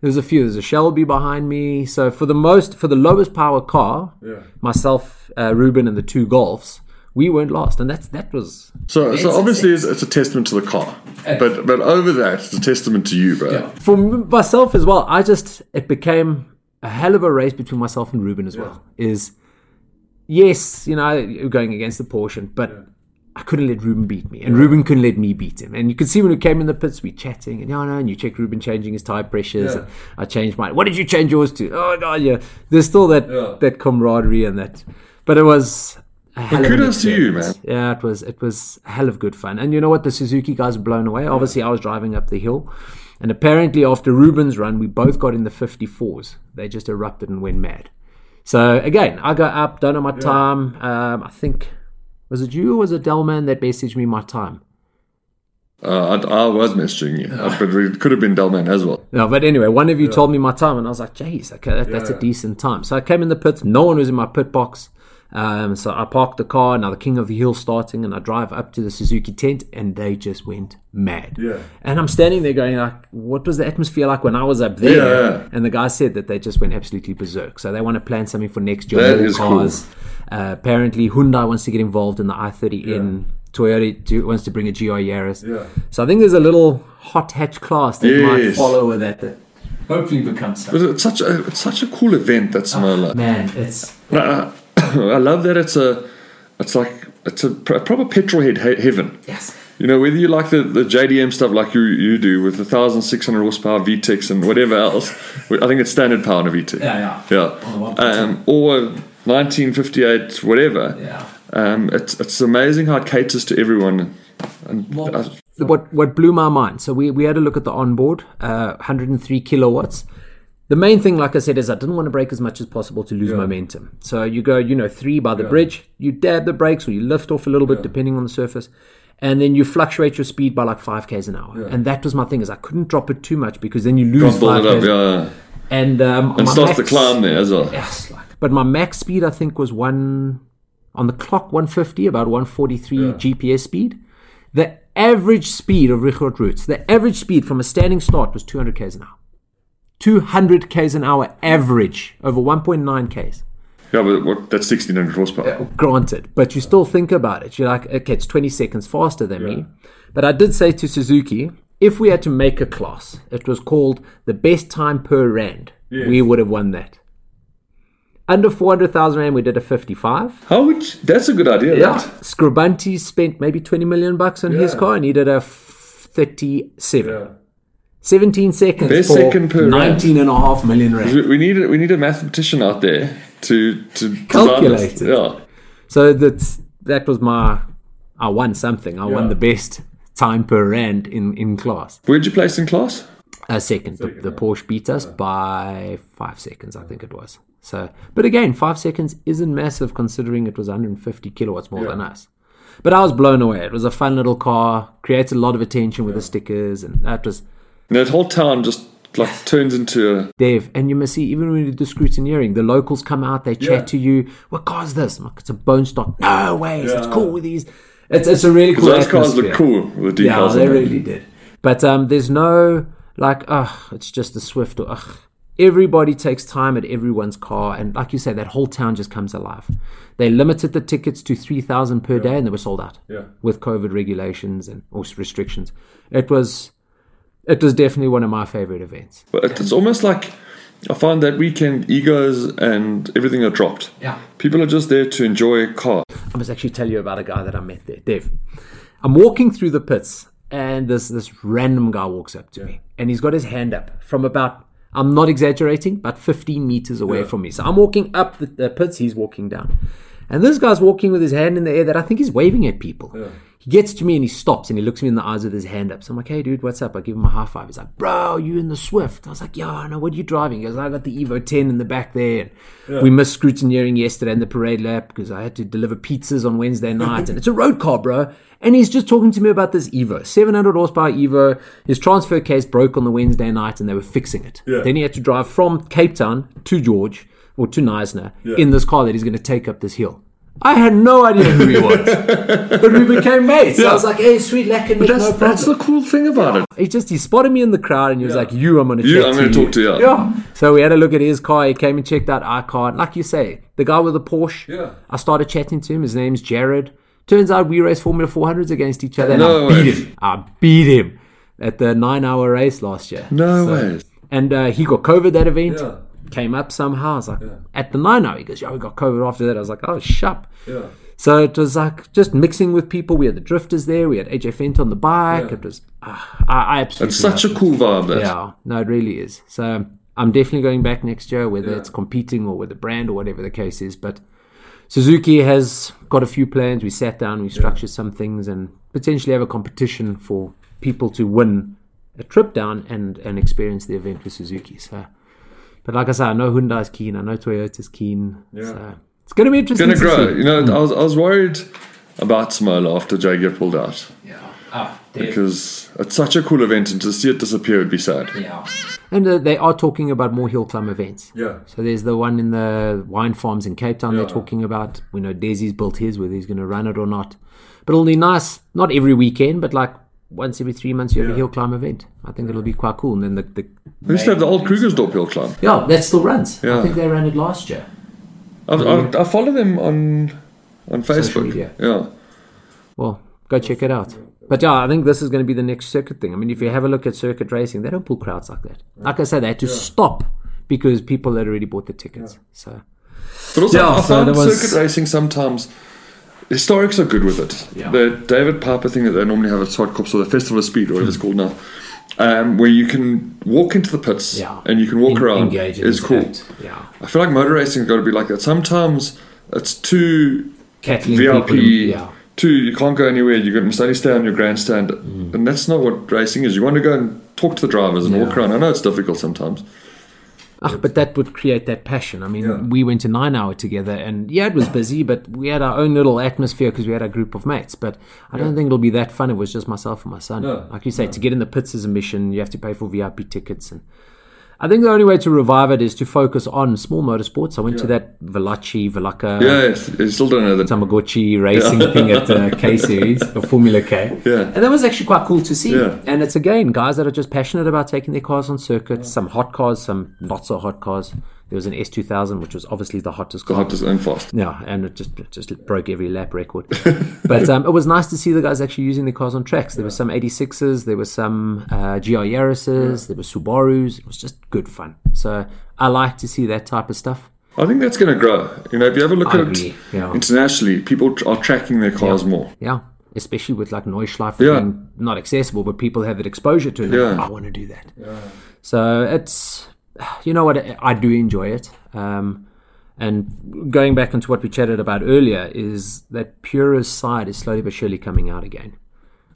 S1: There's a few. There's a Shelby behind me. So for the most, for the lowest power car,
S2: Yeah.
S1: myself, uh, Ruben, and the two Golfs, we weren't lost, and that's that was
S2: So, so obviously it's, it's a testament to the car, but but over that it's a testament to you, bro.
S1: for myself as well. I just it became a hell of a race between myself and Ruben as well. Is yes, you know, going against the portion, but I couldn't let Ruben beat me, and Ruben couldn't let me beat him. And you could see when we came in the pits, we chatting, and yeah, no, and you check Ruben changing his tire pressures.
S2: Yeah.
S1: And I changed mine. What did you change yours to? Oh god, yeah. There's still that
S2: Yeah.
S1: that camaraderie and that, but it was. Hell
S2: kudos to you,
S1: experience. Yeah, it was it was a hell of good fun. And you know what? The Suzuki guys were blown away. Obviously, I was driving up the hill, and apparently after Ruben's run, we both got in the 54s. They just erupted and went mad. So again, I go up, don't know my time. Um, I think was it you or was it Delman that messaged me my time?
S2: Uh, I, I was messaging you, uh, but it could have been Delman as well.
S1: No, but anyway, one of you told me my time, and I was like, "Jeez, okay, that, that's a decent time." So I came in the pits. No one was in my pit box. Um, so I parked the car. Now the King of the Hill starting, and I drive up to the Suzuki tent, and they just went mad.
S2: Yeah.
S1: And I'm standing there going like, "What was the atmosphere like when I was up there?"
S2: Yeah.
S1: And the guy said that they just went absolutely berserk. So they want to plan something for next year.
S2: That is cool.
S1: Uh, apparently, Hyundai wants to get involved in the i30, in Toyota do, wants to bring a GR Yaris.
S2: Yeah.
S1: So I think there's a little hot hatch class that might follow with that. that hopefully becomes
S2: But it's such a it's such a cool event that Simola.
S1: Man, it's
S2: I, I love that it's a it's like it's a, pr- proper petrol head he- heaven.
S1: yes.
S2: You know, whether you like the, the JDM stuff like you, you do with the 1,600 horsepower VTECs and whatever else, I think it's standard power in a VTEC.
S1: Yeah,
S2: Yeah.
S1: Or
S2: Um, or 1958, whatever.
S1: Yeah.
S2: Um, it's, it's amazing how it caters to everyone. And
S1: Well,
S2: I-
S1: what what blew my mind. So we, we had a look at the onboard, uh, 103 kilowatts. The main thing, like I said, is I didn't want to break as much as possible to lose momentum. So you go, you know, three by the bridge, you dab the brakes or you lift off a little bit depending on the surface, and then you fluctuate your speed by like five k's an hour. And that was my thing is I couldn't drop it too much because then you lose five
S2: it up, yeah.
S1: And um,
S2: And starts to climb there as well.
S1: Yes, like, but my max speed I think was one on the clock 150, about 143 GPS speed. The average speed of Richard Roots, the average speed from a standing start was 200 k's an hour. 200 k's an hour average over 1.9 k's.
S2: Yeah, but what, that's 1,600 horsepower.
S1: Granted, but you still think about it. You're like, okay, it's 20 seconds faster than me. But I did say to Suzuki, if we had to make a class, it was called the best time per rand. We would have won that. Under 400,000 rand, we did a 55.
S2: How you, that's a good idea. That.
S1: Scribante spent maybe 20 million bucks on his car and he did a 37. 17 seconds
S2: Best
S1: for
S2: second per rand.
S1: 19 and a half million rand.
S2: We, need a, we need a mathematician out there to to
S1: Calculate it.
S2: Yeah.
S1: So that's, that was my, I won something. I won the best time per rand in, in class.
S2: Where'd you place in class?
S1: A second. The, the Porsche beat us by five seconds, I think it was. So, but again, five seconds isn't massive considering it was 150 kilowatts more than us. But I was blown away. It was a fun little car, created a lot of attention with the stickers, and that was
S2: And that whole town just like turns into a
S1: Dave. And you must see, even when you do scrutineering, the locals come out, they chat
S2: Yeah.
S1: to you. What car is this? I'm like, it's a bone stock. No way, it's cool with these. It's, it's a really cool
S2: those cars
S1: atmosphere.
S2: look cool with the.
S1: Yeah, they really did. But um, there's no like, ugh, it's just a Swift or ugh. Everybody takes time at everyone's car, and like you say, that whole town just comes alive. They limited the tickets to three thousand per day, and they were sold out.
S2: Yeah.
S1: with COVID regulations and or restrictions, it was, it was definitely one of my favorite events.
S2: But it's almost like I find that weekend egos and everything are dropped.
S1: Yeah.
S2: People are just there to enjoy a car.
S1: I must actually tell you about a guy that I met there, Dev. I'm walking through the pits, and this this random guy walks up to me, and he's got his hand up from about. I'm not exaggerating, but 15 meters away from me. So I'm walking up the, the pits, he's walking down. And this guy's walking with his hand in the air that I think he's waving at people. He gets to me and he stops and he looks me in the eyes with his hand up. So I'm like, hey, dude, what's up? I give him a high five. He's like, bro, you in the Swift? I was like, yeah, I know. What are you driving? He goes, I got the Evo 10 in the back there. And We missed scrutineering yesterday in the parade lap because I had to deliver pizzas on Wednesday night. and it's a road car, bro. And he's just talking to me about this Evo, 700 horsepower Evo. His transfer case broke on the Wednesday night and they were fixing it.
S2: Yeah.
S1: Then he had to drive from Cape Town to George or to Knysna in this car that he's going to take up this hill. I had no idea who he was, but we became mates. I was like, "Hey, sweet Nick,
S2: That's,
S1: no
S2: that's the cool thing about it.
S1: He just he spotted me in the crowd and he was like, "You, I'm going to
S2: You, I'm gonna
S1: you."
S2: talk to you.
S1: Yeah. So we had a look at his car. He came and checked out our car. Like you say, the guy with the Porsche.
S2: Yeah.
S1: I started chatting to him. His name's Jared. Turns out we raced Formula 400s against each other. And
S2: No
S1: I beat
S2: way.
S1: him. I beat him at the nine-hour race last year.
S2: No
S1: So-
S2: way.
S1: And uh, he got COVID that event.
S2: Yeah.
S1: Came up somehow. I was like, at the nine hour, he goes, "Yo, we got COVID after that." I was like, "Oh, shup."
S2: Yeah.
S1: So it was like just mixing with people. We had the drifters there. We had AJ Fent on the bike.
S2: Yeah.
S1: It was, ah, I, I absolutely.
S2: It's such a cool vibe. That.
S1: Yeah, no, it really is. So I'm definitely going back next year, whether it's competing or with a brand or whatever the case is. But Suzuki has got a few plans. We sat down, we structured some things, and potentially have a competition for people to win a trip down and and experience the event with Suzuki. So, but like I said, I know Hyundai's keen. I know Toyota's keen.
S2: Yeah.
S1: So it's going to be interesting.
S2: Gonna grow.
S1: see.
S2: You know, I was I was worried about Simola after Jaguar pulled out
S1: Yeah. Ah,
S2: because it's such a cool event, and to see it disappear would be sad.
S1: yeah. And uh, they are talking about more hill climb events.
S2: Yeah.
S1: So there's the one in the wine farms in Cape Town they're talking about. We know Desi's built his, whether he's going to run it or not. But it'll be nice, not every weekend, but like once every three months you have a hill climb event. I think it'll be quite cool. And then the, the
S2: We used to have the old Krugersdorp hill climb.
S1: yeah, that still runs.
S2: Yeah.
S1: I think they ran it last year.
S2: I, I, I follow them on on Facebook. Yeah.
S1: Well, go check it out. But yeah, I think this is going to be the next circuit thing. I mean, if you have a look at circuit racing, they don't pull crowds like that. Like I said, they had to stop because people had already bought the tickets. So
S2: But also,
S1: Yeah,
S2: I
S1: so
S2: found
S1: was-
S2: circuit racing sometimes. Historics are good with it.
S1: Yeah.
S2: The David Piper thing that they normally have at Zwartkops or the Festival of Speed or whatever it's called now, um, where you can walk into the pits
S1: yeah,
S2: and you can walk
S1: En-
S2: around
S1: engage
S2: is cool.
S1: Yeah,
S2: I feel like motor racing's got to be like that. Sometimes it's too
S1: Cattling
S2: VIP.
S1: yeah.
S2: Too, you can't go anywhere. You can only stay on your grandstand, and that's not what racing is. You want to go and talk to the drivers and walk around. I know it's difficult sometimes.
S1: Ah, but that would create that passion. I mean,
S2: Yeah.
S1: we went to nine hour together, and yeah, it was busy, but we had our own little atmosphere because we had a group of mates. But I don't think it'll be that fun. If it was just myself and my son.
S2: No,
S1: like you say, to get in the pits is a mission. You have to pay for VIP tickets, and I think the only way to revive it is to focus on small motorsports. I went to that Veloci, Velaka,
S2: Yes, you still don't know that.
S1: Tamagotchi racing thing at uh, K Series, or Formula K.
S2: Yeah.
S1: And that was actually quite cool to see.
S2: Yeah.
S1: And it's again guys that are just passionate about taking their cars on circuit, some hot cars, some not so hot cars. There was an S2000, which was obviously the hottest
S2: The
S1: car.
S2: hottest and fast.
S1: Yeah, and it just it just broke every lap record. but um, it was nice to see the guys actually using their cars on tracks. There were some 86s, there were some uh, GR Yaris's, there were Subarus. It was just good fun. So I like to see that type of stuff.
S2: I think that's going to grow. You know, if you ever look
S1: I
S2: at
S1: agree,
S2: it
S1: yeah.
S2: internationally, people are tracking their cars more.
S1: Yeah, especially with like Nordschleife
S2: Yeah.
S1: being not accessible, but people have that exposure to it. Like,
S2: Yeah.
S1: I want to do that. So it's, you know what, I do enjoy it. Um, and going back into what we chatted about earlier, is that purist side is slowly but surely coming out again.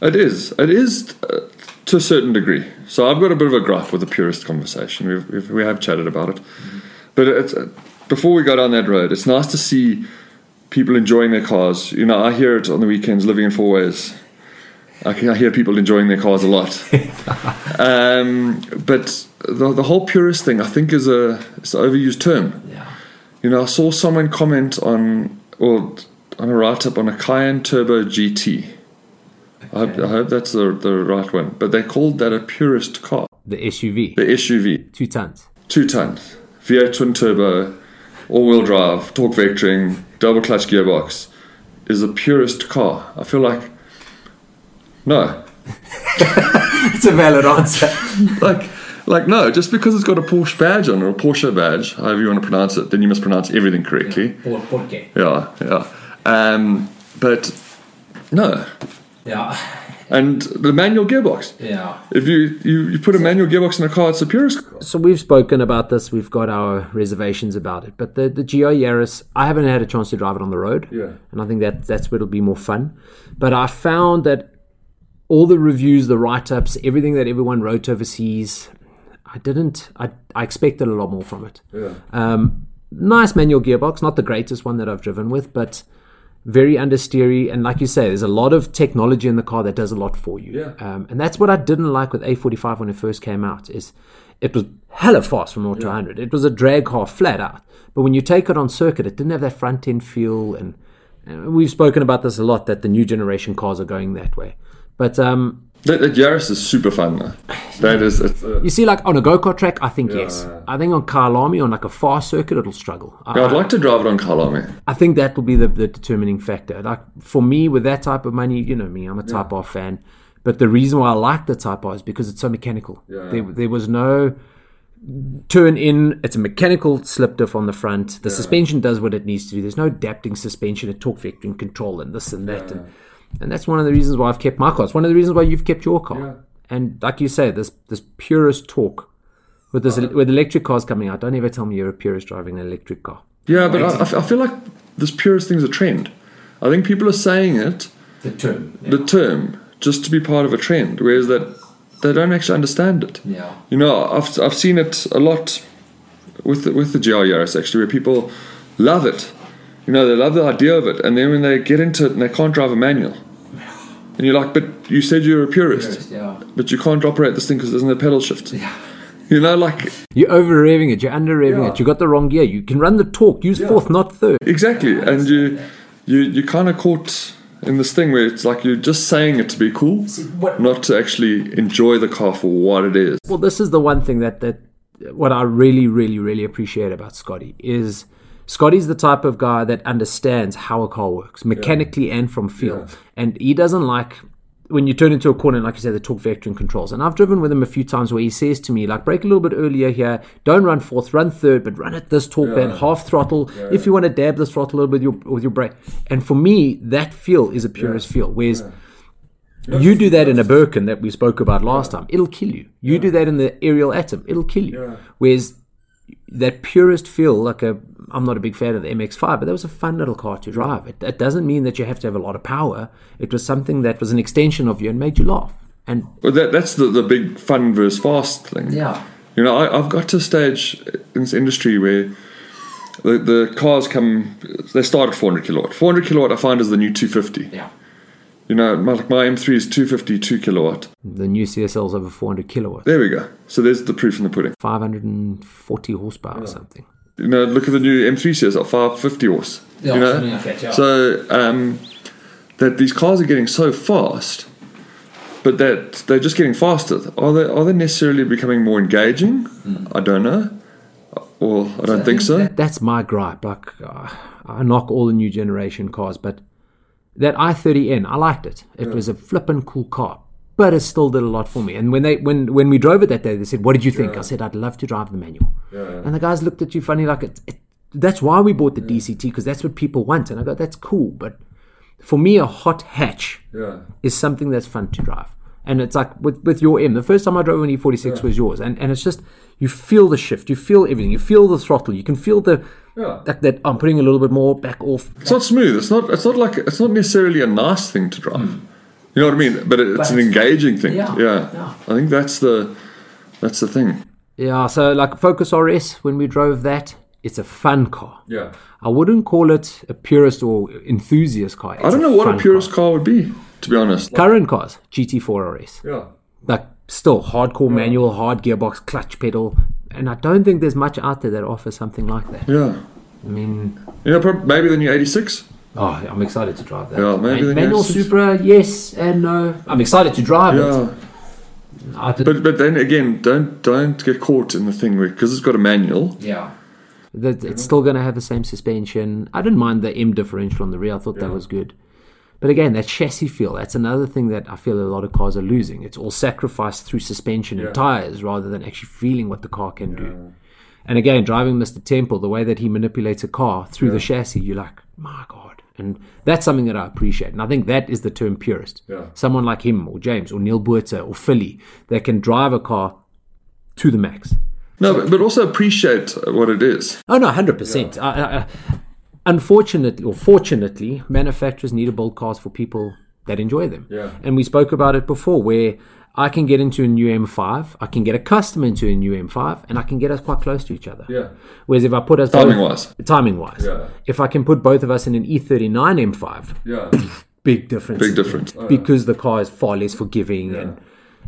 S2: It is. It is uh, to a certain degree. So I've got a bit of a gripe with the purist conversation. We've, we've, we have chatted about it. But it's, uh, before we go down that road, it's nice to see people enjoying their cars. You know, I hear it on the weekends living in Fourways. I, can, I hear people enjoying their cars a lot. um, but the, the whole purist thing, I think, is a it's an overused term.
S1: Yeah.
S2: You know, I saw someone comment on or on a write up on a Cayenne Turbo GT. I, hope, I hope that's the, the right one. But they called that a purist car.
S1: The SUV,
S2: The SUV,
S1: two tons.
S2: two tons, V8 twin turbo, all wheel drive, torque vectoring, double clutch gearbox, is a purist car. I feel like no,
S1: It's a valid answer.
S2: like like no. Just because it's got a Porsche badge on or a Porsche badge, however you want to pronounce it, then you must pronounce everything correctly. Yeah, yeah. Um, but no,
S1: Yeah.
S2: and the manual gearbox.
S1: Yeah.
S2: If you, you, you put a manual gearbox in a car, it's the purest. car.
S1: So we've spoken about this. We've got our reservations about it. But the the GR Yaris, I haven't had a chance to drive it on the road.
S2: Yeah.
S1: And I think that that's where it'll be more fun. But I found that all the reviews, the write ups, everything that everyone wrote overseas, I didn't. I I expected a lot more from it.
S2: Yeah.
S1: Um, nice manual gearbox, not the greatest one that I've driven with, but very understeery. And like you say, there's a lot of technology in the car that does a lot for you.
S2: Yeah.
S1: Um, and that's what I didn't like with A45 when it first came out. Is it was hella fast from 0 to 100. It was a drag car flat out. But when you take it on circuit, it didn't have that front end feel. And, and we've spoken about this a lot that the new generation cars are going that way. But um,
S2: That, that Yaris is super fun though. That is, it's, uh,
S1: you see, like on a go kart track, I think
S2: Yeah.
S1: yes. I think on Kyalami, on like a fast circuit, it'll struggle. I,
S2: yeah, I'd like to drive it on Kyalami.
S1: I think that will be the, the determining factor. Like for me, with that type of money, you know me, I'm a Type R fan. But the reason why I like the Type R is because it's so mechanical.
S2: Yeah.
S1: There, there was no turn in. It's a mechanical slip diff on the front. The suspension does what it needs to do. There's no adapting suspension, a torque vectoring control, and this and that. And, and that's one of the reasons why I've kept my car. It's one of the reasons why you've kept your car.
S2: Yeah.
S1: And like you say, this this purest torque with this with electric cars coming out. Don't ever tell me you're a purist driving an electric car.
S2: Yeah, but I feel like this purest thing's a trend. I think people are saying it,
S1: The term.
S2: the term, just to be part of a trend, whereas that they don't actually understand it.
S1: Yeah.
S2: You know, I've, I've seen it a lot with the, with the GR Yaris actually, where people love it. You know, they love the idea of it, and then when they get into it and they can't drive a manual, and you're like, "But you said you're a purist,
S1: Yeah.
S2: but you can't operate this thing because there's doesn't pedal shift." Yeah. You know, like
S1: You're over revving it. You're under revving
S2: Yeah.
S1: it. You got the wrong gear. You can run the torque. Use fourth, not third.
S2: exactly, and you you you kind of caught in this thing where it's like you're just saying it to be cool,
S1: what-
S2: not to actually enjoy the car for what it is.
S1: Well, this is the one thing that that what I really, really, really appreciate about Scotty is Scotty's the type of guy that understands how a car works mechanically and from feel, and he doesn't like. When you turn into a corner, like you said, the torque vectoring controls. And I've driven with him a few times where he says to me, like, brake a little bit earlier here, don't run fourth, run third, but run at this torque band, half throttle. If you want to dab the throttle a little bit with your, with your brake. And for me, that feel is a purist feel. Whereas you do that in a Birkin that we spoke about last time, it'll kill you. You do that in the Ariel Atom, it'll kill you. Whereas that purest feel, like a, I'm not a big fan of the MX5, but that was a fun little car to drive. It, it doesn't mean that you have to have a lot of power. It was something that was an extension of you and made you laugh. And
S2: But that, that's the, the big fun versus fast thing.
S1: yeah,
S2: You know, I, I've got to a stage in this industry where the, the cars come, they start at 400 kilowatt. 400 kilowatt I find is the new 250.
S1: yeah.
S2: You know, my, my M3 is 252 kilowatt.
S1: The new CSL's over 400 kilowatt.
S2: There we go. So there's the proof in the pudding.
S1: 540 horsepower or something.
S2: You know, look at the new M3 CSL, 550 horse.
S1: Yeah,
S2: you know?
S1: like that, yeah.
S2: So um, that these cars are getting so fast, but that they're just getting faster. Are they are they necessarily becoming more engaging?
S1: Hmm.
S2: I don't know. Or I don't think so.
S1: That's my gripe. Like, uh, I knock all the new generation cars, but that i30N, I liked it. It was a flippin' cool car, but it still did a lot for me. And when they when when we drove it that day, they said, "What did you think?" I said, "I'd love to drive the manual." And the guys looked at you funny, like it. it that's why we bought the DCT because that's what people want. And I go, "That's cool," but for me, a hot hatch
S2: Yeah.
S1: is something that's fun to drive. And it's like with, with your M, the first time I drove an E46 was yours. And, and it's just, you feel the shift, you feel everything, you feel the throttle, you can feel the,
S2: Yeah.
S1: like that oh, I'm putting a little bit more back off.
S2: It's not smooth. It's not. It's not like. It's not necessarily a nice thing to drive. Hmm. You know what I mean? But it, it's an engaging thing.
S1: Yeah,
S2: Yeah.
S1: yeah.
S2: I think that's the. That's the thing.
S1: Yeah, so like Focus RS, when we drove that, it's a fun car.
S2: Yeah.
S1: I wouldn't call it a purist or enthusiast car.
S2: I don't know what a purist car. would be, to be honest.
S1: Current cars, GT4 RS.
S2: Yeah.
S1: Like still hardcore manual, hard gearbox, clutch pedal. And I don't think there's much out there that offers something like that.
S2: Yeah.
S1: I mean,
S2: You know, maybe the new 86.
S1: Oh, I'm excited to drive that.
S2: Yeah, maybe
S1: Man-
S2: the
S1: manual
S2: next-
S1: Supra, yes and no. I'm excited to drive
S2: Yeah.
S1: it. I did,
S2: But but then again, don't don't get caught in the thing because it's got a manual.
S1: yeah. That it's still going to have the same suspension. I didn't mind the M differential on the rear. I thought that was good. But again, that chassis feel, that's another thing that I feel a lot of cars are losing. It's all sacrificed through suspension
S2: Yeah.
S1: and tires rather than actually feeling what the car can do. And again, driving Mr. Temple, the way that he manipulates a car through the chassis, you're like, my God, And that's something that I appreciate. And I think that is the term purist.
S2: Yeah.
S1: Someone like him or James or Neil Buerta or Philly that can drive a car to the max.
S2: No, but, but also appreciate what it is.
S1: Oh no, hundred percent. Unfortunately, or fortunately, manufacturers need to build cars for people that enjoy them.
S2: Yeah.
S1: And we spoke about it before, where I can get into a new M5, I can get a customer into a new M5, and I can get us quite close to each other.
S2: Yeah.
S1: Whereas if I put us
S2: Timing
S1: both,
S2: wise.
S1: timing wise,
S2: Yeah.
S1: if I can put both of us in an E E39 M5,
S2: Yeah.
S1: big difference.
S2: Big difference.
S1: Oh, because the car is far less forgiving and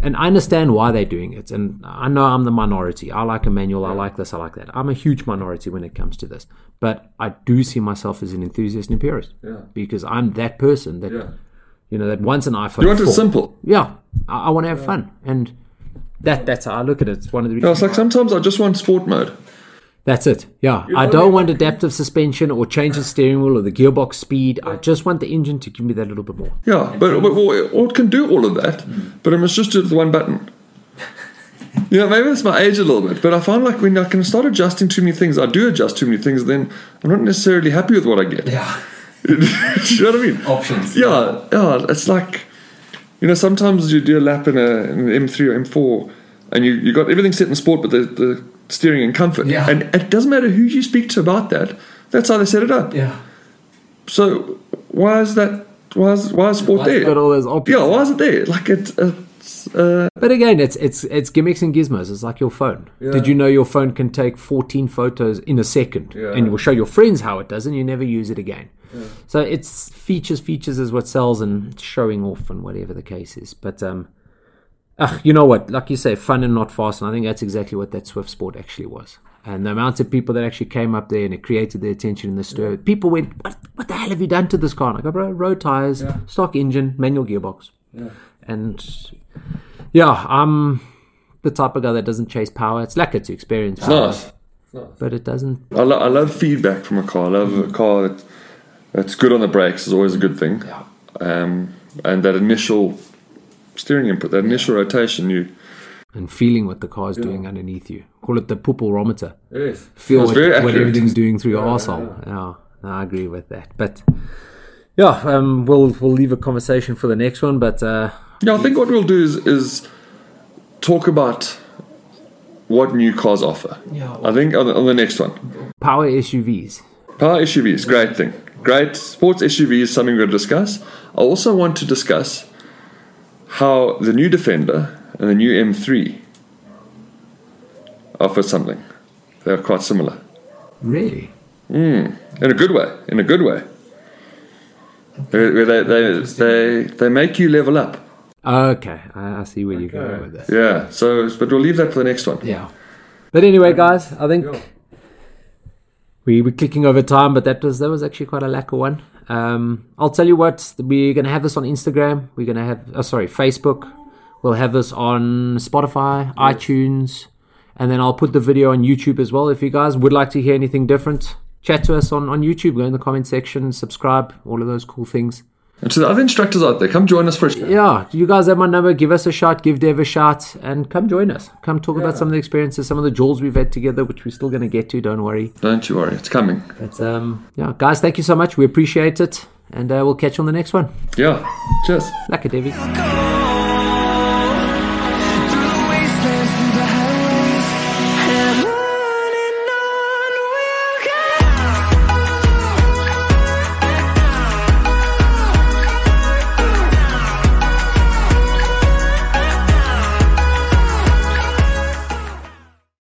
S1: and I understand why they're doing it. And I know I'm the minority. I like a manual. I like this. I like that. I'm a huge minority when it comes to this. But I do see myself as an enthusiast and purist
S2: Yeah.
S1: because I'm that person that
S2: Yeah.
S1: You know that wants an iPhone.
S2: You want it
S1: 4.
S2: simple.
S1: Yeah, I, I want to have fun, and that that's how I look at it. It's one of the
S2: No, it's like sometimes I just want sport mode.
S1: That's it. Yeah.
S2: know
S1: I
S2: I
S1: don't
S2: mean?
S1: want adaptive suspension or change the steering wheel or the gearbox speed. I just want the engine to give me that little bit more.
S2: Yeah, but, but or it can do all of that, but I must just do it with one button. Yeah, maybe it's my age a little bit, but I find like when I can start adjusting too many things, I do adjust too many things, then I'm not necessarily happy with what I get.
S3: Yeah.
S2: do you know what I mean?
S3: Options.
S2: Yeah, yeah. It's like, you know, sometimes you do a lap in, a, in an M3 or M4 and you, you got everything set in sport, but the, the steering in comfort.
S3: Yeah.
S2: And it doesn't matter who you speak to about that, that's how they set it up.
S3: Yeah.
S2: So why is that? Why is, why is sport
S3: Why-
S2: there?
S1: Got all those options.
S2: Yeah, why is it there? Like it, it's, uh,
S1: But again, it's it's it's gimmicks and gizmos. It's like your phone. Did you know your phone can take 14 photos in a second,
S2: Yeah.
S1: and it will show your friends how it does, and you never use it again. So it's features, features is what sells, and showing off, and whatever the case is. But um, you know what? Like you say, fun and not fast, and I think that's exactly what that Swift Sport actually was. And the amount of people that actually came up there and it created the attention in the store. People went, "What? What the hell have you done to this car?" And I go, "Bro, road tires, stock engine, manual gearbox." And yeah, I'm the type of guy that doesn't chase power. It's lacquer to experience power,
S2: nice.
S1: but it doesn't.
S2: I, lo- I love feedback from a car. I love a car that, that's good on the brakes is always a good thing.
S3: Yeah.
S2: Um, and that initial steering input, that initial rotation, you
S1: And feeling what the car is doing underneath you. Call it the pupilrometer.
S2: yes.
S1: Feel what, what everything's doing through your arsehole. Yeah. no, I agree with that. But yeah, um, we'll we'll leave a conversation for the next one. But uh,
S2: Yeah, I think what we'll do is, is talk about what new cars offer.
S3: Yeah.
S2: I think on the, on the next one.
S1: power SUVs.
S2: Power SUVs, great thing. Great. Sports SUVs, is something we're going to discuss. I also want to discuss how the new Defender and the new M3 offer something. They're quite similar.
S1: Really? Hmm.
S2: In a good way. In a good way. Where where they, they, they, they make you level up.
S1: Okay, I, I see where you're going with this.
S2: Yeah. So, but we'll leave that for the next one.
S1: Yeah. But anyway, guys, I think we were clicking over time, but that was that was actually quite a lacquer one. Um, I'll tell you what, we're gonna have this on Instagram. We're gonna have, oh, sorry, Facebook. We'll have this on Spotify, iTunes, and then I'll put the video on YouTube as well. If you guys would like to hear anything different, chat to us on on YouTube. Go in the comment section, subscribe, all of those cool things.
S2: And to the other instructors out there, come join us for a
S1: Yeah, you guys have my number. Give us a shot. Give Dev a shot, and come join us. Come talk about some of the experiences, some of the jewels we've had together, which we're still going to get to. Don't worry.
S2: Don't you worry, it's coming.
S1: But um, yeah, guys, thank you so much. We appreciate it, and uh, we'll catch you on the next one.
S2: Yeah. Cheers.
S1: Like a.
S4: Go